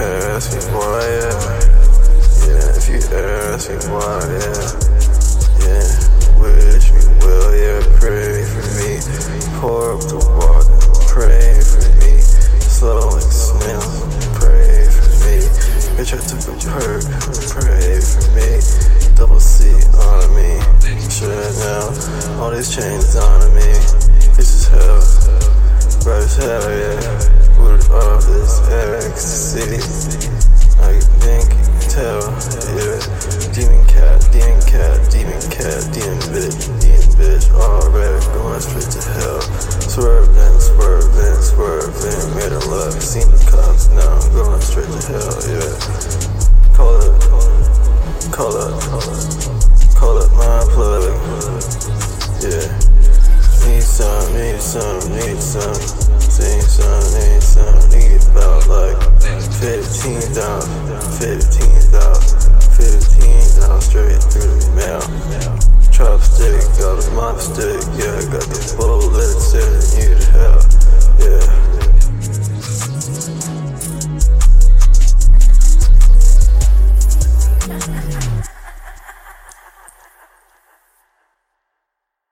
ask me why, yeah. Yeah, if you ask me why, yeah. Yeah, wish me well, yeah. Pray for me. Pour up the water, pray for me. Slow like snails. pray for me. Bitch, I took a perk, pray for me. Double C on me. Shit now, all these chains on me. This is hell, right as hell, yeah. Put off this X ecstasy. I think tell, yeah. Demon cat, demon cat, demon cat, demon bitch, demon bitch. Already going straight to hell. Swerving, swerving, swerving. Made a love, seen the cops, now I'm going straight to hell, yeah. Call it, call it, call it, it, it my plug. Yeah. Need some, need some, need some. 15 down, 15 down, 15 down straight through the mail. Chopstick, got a mop stick, yeah, got the